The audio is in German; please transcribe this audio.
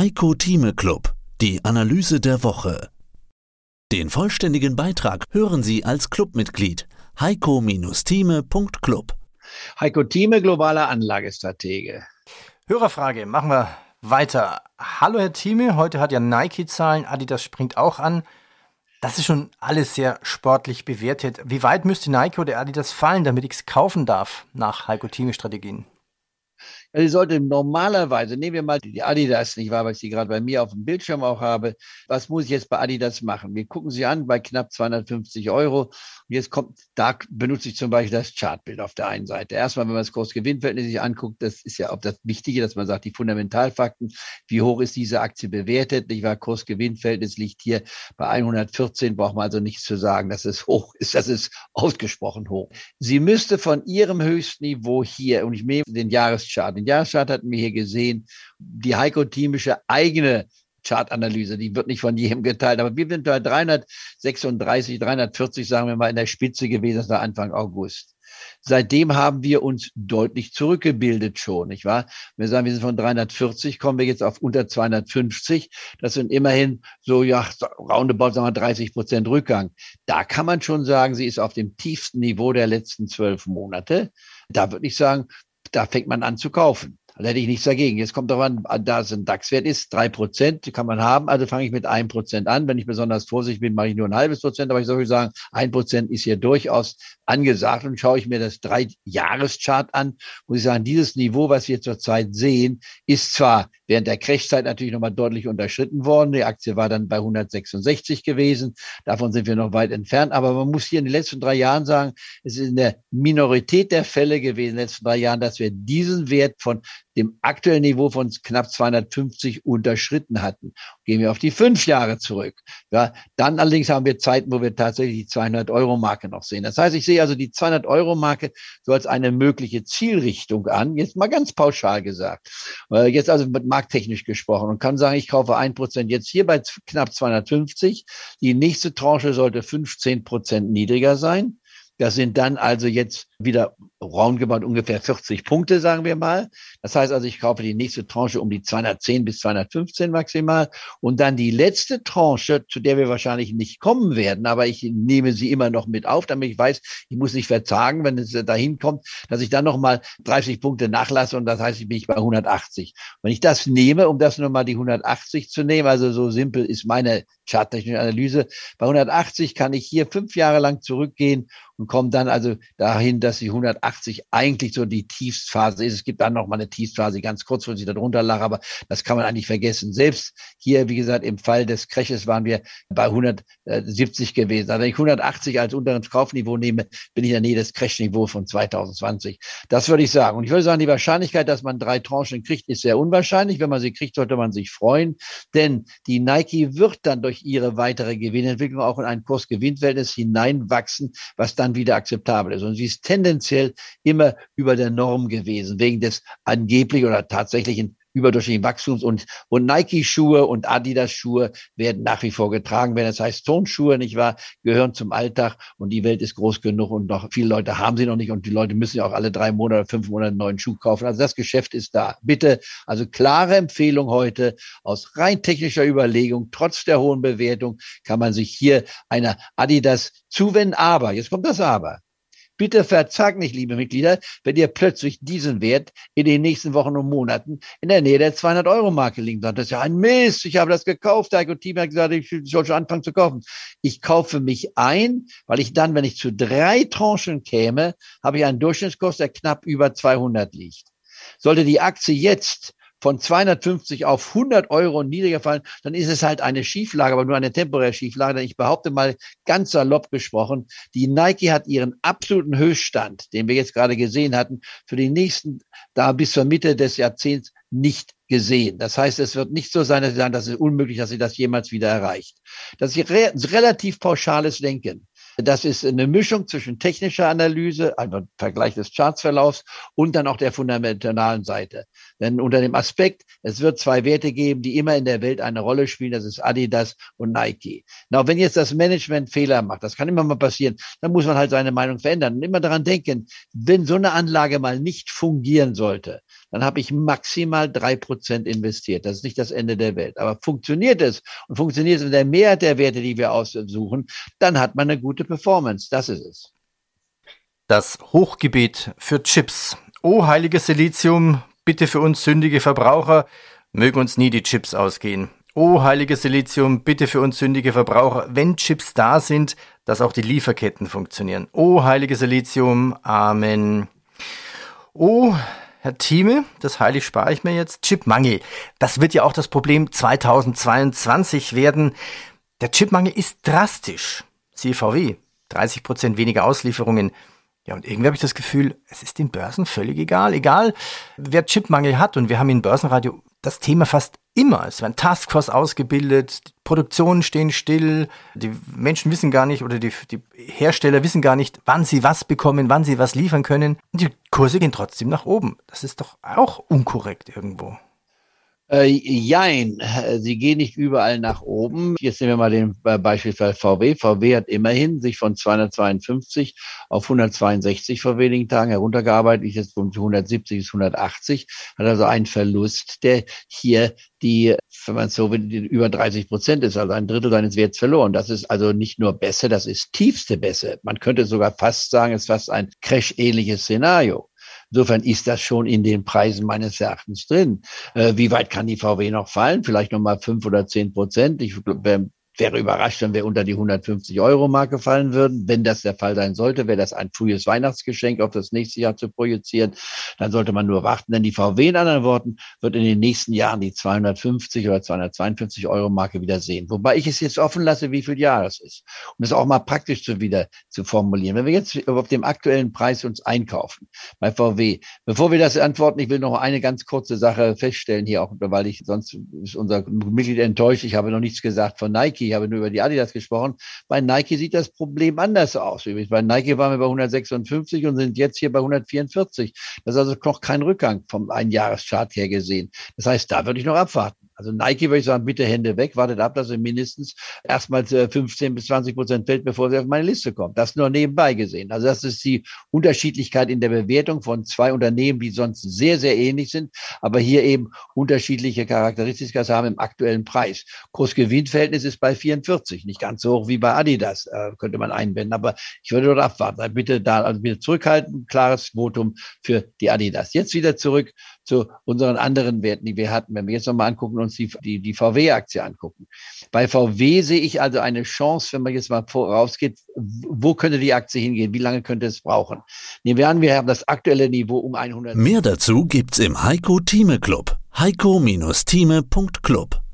Heiko Thieme Club, die Analyse der Woche. Den vollständigen Beitrag hören Sie als Clubmitglied heiko-thieme.club. Heiko Thieme, globaler Anlagestratege. Hörerfrage, machen wir weiter. Hallo Herr Thieme, heute hat ja Nike Zahlen, Adidas springt auch an. Das ist schon alles sehr sportlich bewertet. Wie weit müsste Nike oder Adidas fallen, damit ich es kaufen darf nach Heiko Thieme Strategien? Also sie sollte normalerweise, nehmen wir mal die Adidas, nicht wahr, weil ich sie gerade bei mir auf dem Bildschirm auch habe. Was muss ich jetzt bei Adidas machen? Wir gucken sie an bei knapp 250 Euro. Und jetzt kommt, da benutze ich zum Beispiel das Chartbild auf der einen Seite. Erstmal, wenn man das Kursgewinnverhältnis sich anguckt, das ist ja auch das Wichtige, dass man sagt, die Fundamentalfakten, wie hoch ist diese Aktie bewertet? Nicht wahr? Kursgewinnverhältnis liegt hier bei 114, braucht man also nichts zu sagen, dass es hoch ist. Das ist ausgesprochen hoch. Sie müsste von ihrem Höchstniveau hier, und ich nehme den Jahreschart, den Jahreschart hatten wir hier gesehen, die Heiko-Thiemische eigene Chartanalyse, die wird nicht von jedem geteilt, aber wir sind bei 336, 340, sagen wir mal, in der Spitze gewesen, das war Anfang August. Seitdem haben wir uns deutlich zurückgebildet schon, nicht wahr? Wir sagen, wir sind von 340, kommen wir jetzt auf unter 250. Das sind immerhin so, ja, roundabout, sagen wir, 30 Prozent Rückgang. Da kann man schon sagen, sie ist auf dem tiefsten Niveau der letzten zwölf Monate. Da würde ich sagen, da fängt man an zu kaufen. Da hätte ich nichts dagegen. Jetzt kommt daran, da es ein DAX-Wert ist, drei Prozent kann man haben. Also fange ich mit einem Prozent an. Wenn ich besonders vorsichtig bin, mache ich nur ein halbes Prozent. Aber ich soll sagen, ein Prozent ist hier durchaus angesagt. Und schaue ich mir das Drei-Jahres-Chart an, muss ich sagen, dieses Niveau, was wir zurzeit sehen, ist zwar während der Crashzeit natürlich nochmal deutlich unterschritten worden. Die Aktie war dann bei 166 gewesen. Davon sind wir noch weit entfernt. Aber man muss hier in den letzten drei Jahren sagen, es ist in der Minorität der Fälle gewesen in den letzten drei Jahren, dass wir diesen Wert von dem aktuellen Niveau von knapp 250 unterschritten hatten. Gehen wir auf die fünf Jahre zurück. Ja, dann allerdings haben wir Zeiten, wo wir tatsächlich die 200 Euro Marke noch sehen. Das heißt, ich sehe also die 200 Euro Marke so als eine mögliche Zielrichtung an. Jetzt mal ganz pauschal gesagt. Äh, jetzt also mit markttechnisch gesprochen und kann sagen, ich kaufe ein Prozent jetzt hier bei knapp 250. Die nächste Tranche sollte 15 Prozent niedriger sein. Das sind dann also jetzt wieder roundabout ungefähr 40 Punkte, sagen wir mal. Das heißt also, ich kaufe die nächste Tranche um die 210 bis 215 maximal. Und dann die letzte Tranche, zu der wir wahrscheinlich nicht kommen werden, aber ich nehme sie immer noch mit auf, damit ich weiß, ich muss nicht verzagen, wenn es dahin kommt, dass ich dann nochmal 30 Punkte nachlasse und das heißt, ich bin bei 180. Wenn ich das nehme, um das nochmal die 180 zu nehmen, also so simpel ist meine charttechnische Analyse, bei 180 kann ich hier fünf Jahre lang zurückgehen und kommen dann also dahin, dass die 180 eigentlich so die Tiefstphase ist. Es gibt dann noch mal eine Tiefstphase, ganz kurz, wo sie darunter lag, aber das kann man eigentlich vergessen. Selbst hier, wie gesagt, im Fall des Crashes waren wir bei 170 gewesen. Also wenn ich 180 als unteres Kaufniveau nehme, bin ich in der Nähe des Crashniveaus von 2020. Das würde ich sagen. Und ich würde sagen, die Wahrscheinlichkeit, dass man drei Tranchen kriegt, ist sehr unwahrscheinlich. Wenn man sie kriegt, sollte man sich freuen, denn die Nike wird dann durch ihre weitere Gewinnentwicklung auch in ein Kursgewinnverhältnis hineinwachsen, was dann wieder akzeptabel ist. Und sie ist tendenziell immer über der Norm gewesen, wegen des angeblich oder tatsächlichen überdurchschnittlichen Wachstums und, und Nike-Schuhe und Adidas-Schuhe werden nach wie vor getragen werden. Das heißt, Tonschuhe, nicht wahr, gehören zum Alltag und die Welt ist groß genug und noch viele Leute haben sie noch nicht und die Leute müssen ja auch alle drei Monate, fünf Monate einen neuen Schuh kaufen. Also das Geschäft ist da. Bitte, also klare Empfehlung heute aus rein technischer Überlegung, trotz der hohen Bewertung kann man sich hier einer Adidas zuwenden. Aber, jetzt kommt das Aber. Bitte verzagt nicht, liebe Mitglieder, wenn ihr plötzlich diesen Wert in den nächsten Wochen und Monaten in der Nähe der 200-Euro-Marke liegen sagt. Das ist ja ein Mist. Ich habe das gekauft. Der Team hat gesagt, ich soll schon anfangen zu kaufen. Ich kaufe mich ein, weil ich dann, wenn ich zu drei Tranchen käme, habe ich einen Durchschnittskurs, der knapp über 200 liegt. Sollte die Aktie jetzt von 250 auf 100 Euro niedriger fallen, dann ist es halt eine Schieflage, aber nur eine temporäre Schieflage. Denn ich behaupte mal ganz salopp gesprochen, die Nike hat ihren absoluten Höchststand, den wir jetzt gerade gesehen hatten, für die nächsten, da bis zur Mitte des Jahrzehnts nicht gesehen. Das heißt, es wird nicht so sein, dass sie sagen, das ist unmöglich, dass sie das jemals wieder erreicht. Das ist relativ pauschales Denken. Das ist eine Mischung zwischen technischer Analyse, also Vergleich des Chartsverlaufs und dann auch der fundamentalen Seite. Denn unter dem Aspekt, es wird zwei Werte geben, die immer in der Welt eine Rolle spielen, das ist Adidas und Nike. Na, wenn jetzt das Management Fehler macht, das kann immer mal passieren, dann muss man halt seine Meinung verändern und immer daran denken, wenn so eine Anlage mal nicht fungieren sollte, dann habe ich maximal drei Prozent investiert. Das ist nicht das Ende der Welt. Aber funktioniert es und funktioniert es in der Mehrheit der Werte, die wir aussuchen, dann hat man eine gute Performance. Das ist es. Das Hochgebet für Chips. O heiliges Silizium, bitte für uns sündige Verbraucher, mögen uns nie die Chips ausgehen. O heiliges Silizium, bitte für uns sündige Verbraucher, wenn Chips da sind, dass auch die Lieferketten funktionieren. O heiliges Silizium, Amen. O Herr Thieme, das heilig spare ich mir jetzt, Chipmangel. Das wird ja auch das Problem 2022 werden. Der Chipmangel ist drastisch. CVW, 30 Prozent weniger Auslieferungen. Ja, und irgendwie habe ich das Gefühl, es ist den Börsen völlig egal. Egal, wer Chipmangel hat. Und wir haben in Börsenradio das Thema fast immer. Es werden Taskforce ausgebildet, die Produktionen stehen still, die Menschen wissen gar nicht oder die, die Hersteller wissen gar nicht, wann sie was bekommen, wann sie was liefern können. Die Kurse gehen trotzdem nach oben. Das ist doch auch unkorrekt irgendwo. Äh, jein, sie gehen nicht überall nach oben. Jetzt nehmen wir mal den Beispielsfall VW. VW hat immerhin sich von 252 auf 162 vor wenigen Tagen heruntergearbeitet, ist jetzt von 170 bis 180, hat also einen Verlust, der hier die, wenn man so will, über 30 Prozent ist, also ein Drittel seines Werts verloren. Das ist also nicht nur besser, das ist tiefste Bässe. Man könnte sogar fast sagen, es ist fast ein Crash-ähnliches Szenario. Insofern ist das schon in den Preisen meines Erachtens drin. Äh, wie weit kann die VW noch fallen? Vielleicht nochmal fünf oder zehn Prozent. Ich wäre überrascht, wenn wir unter die 150 Euro Marke fallen würden. Wenn das der Fall sein sollte, wäre das ein frühes Weihnachtsgeschenk auf das nächste Jahr zu projizieren. Dann sollte man nur warten, denn die VW in anderen Worten wird in den nächsten Jahren die 250 oder 252 Euro Marke wieder sehen. Wobei ich es jetzt offen lasse, wie viel Jahr es ist. Um es auch mal praktisch zu wieder zu formulieren. Wenn wir jetzt auf dem aktuellen Preis uns einkaufen bei VW, bevor wir das antworten, ich will noch eine ganz kurze Sache feststellen hier auch, weil ich sonst ist unser Mitglied enttäuscht. Ich habe noch nichts gesagt von Nike ich habe nur über die Adidas gesprochen. Bei Nike sieht das Problem anders aus. Bei Nike waren wir bei 156 und sind jetzt hier bei 144. Das ist also noch kein Rückgang vom Einjahreschart her gesehen. Das heißt, da würde ich noch abwarten. Also Nike würde ich sagen, bitte Hände weg, wartet ab, dass er mindestens erstmal 15 bis 20 Prozent fällt, bevor sie auf meine Liste kommt. Das nur nebenbei gesehen. Also das ist die Unterschiedlichkeit in der Bewertung von zwei Unternehmen, die sonst sehr, sehr ähnlich sind, aber hier eben unterschiedliche Charakteristika haben im aktuellen Preis. Kurs-Gewinn-Verhältnis ist bei 44, nicht ganz so hoch wie bei Adidas, äh, könnte man einwenden, aber ich würde dort abwarten. Also bitte da, also bitte zurückhalten, klares Votum für die Adidas. Jetzt wieder zurück zu unseren anderen Werten, die wir hatten. Wenn wir jetzt nochmal angucken, uns die, die, die VW-Aktie angucken. Bei VW sehe ich also eine Chance, wenn man jetzt mal vorausgeht, wo könnte die Aktie hingehen? Wie lange könnte es brauchen? Nehmen wir an, wir haben das aktuelle Niveau um 100. Mehr dazu gibt's im Heiko Thieme Club. heiko-thieme.club